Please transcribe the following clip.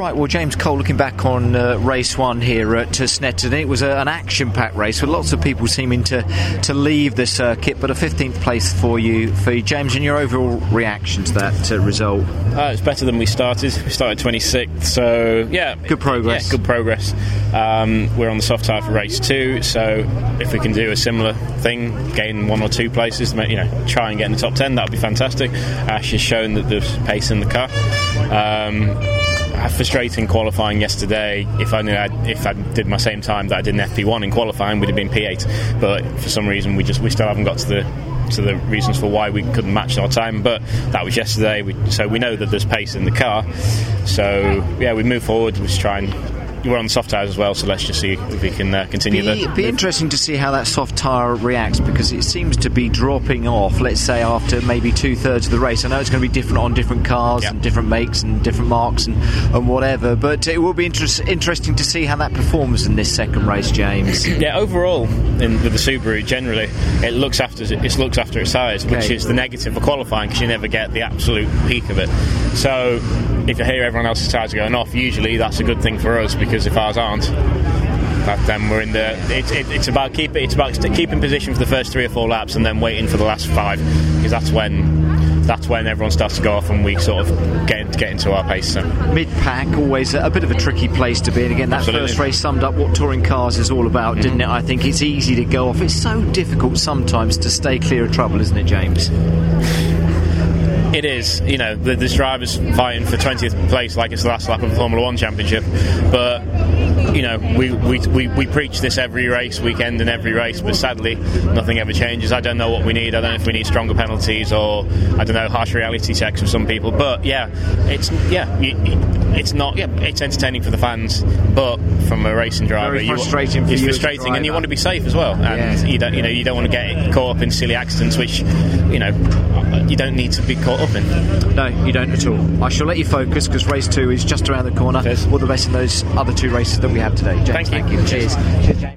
Right, well, James Cole, looking back on uh, race one here at uh, Snetterton, it was a, an action-packed race with lots of people seeming to, to leave the circuit, but a 15th place for you, for you, James, and your overall reaction to that uh, result. Uh, it's better than we started. We started 26th, so yeah, good progress. Yeah, good progress. Um, we're on the soft tyre for race two, so if we can do a similar thing, gain one or two places, you know, try and get in the top ten, that would be fantastic. Ash has shown that there's pace in the car. Um, frustrating qualifying yesterday. If I I'd, if I did my same time that I did in FP1 in qualifying, we'd have been P8. But for some reason, we just we still haven't got to the to the reasons for why we couldn't match our time. But that was yesterday, we, so we know that there's pace in the car. So yeah, we move forward. We try and we're on soft tyres as well, so let's just see if we can uh, continue. Be, the, be interesting to see how that soft tyre reacts because it seems to be dropping off. Let's say after maybe two thirds of the race. I know it's going to be different on different cars yep. and different makes and different marks and, and whatever, but it will be inter- interesting to see how that performs in this second race, James. yeah, overall, in, with the Subaru, generally it looks after it looks after its tyres, okay. which is the negative for qualifying because you never get the absolute peak of it. So if you hear everyone else's tyres going off, usually that's a good thing for us because if ours aren't, that then we're in the. It, it, it's about keep it's about keeping position for the first three or four laps and then waiting for the last five because that's when that's when everyone starts to go off and we sort of get, get into our pace. So. Mid pack, always a bit of a tricky place to be. And again, that Absolutely. first race summed up what touring cars is all about, mm-hmm. didn't it? I think it's easy to go off. It's so difficult sometimes to stay clear of trouble, isn't it, James? It is. You know, there's drivers fighting for 20th place like it's the last lap of the Formula One Championship. But, you know, we, we, we, we preach this every race, weekend and every race, but sadly, nothing ever changes. I don't know what we need. I don't know if we need stronger penalties or, I don't know, harsh reality checks for some people. But, yeah, it's, yeah, it's not, yeah, it's entertaining for the fans, but from a racing driver, Very frustrating you, it's frustrating, and you want to be safe as well. And yeah. you don't, you know, you don't want to get caught up in silly accidents, which, you know, you don't need to be caught up in. No, you don't at all. I shall let you focus because race two is just around the corner. Cheers. All the best in those other two races that we have today. James, thank you. Thank you. Cheers. Cheers. Cheers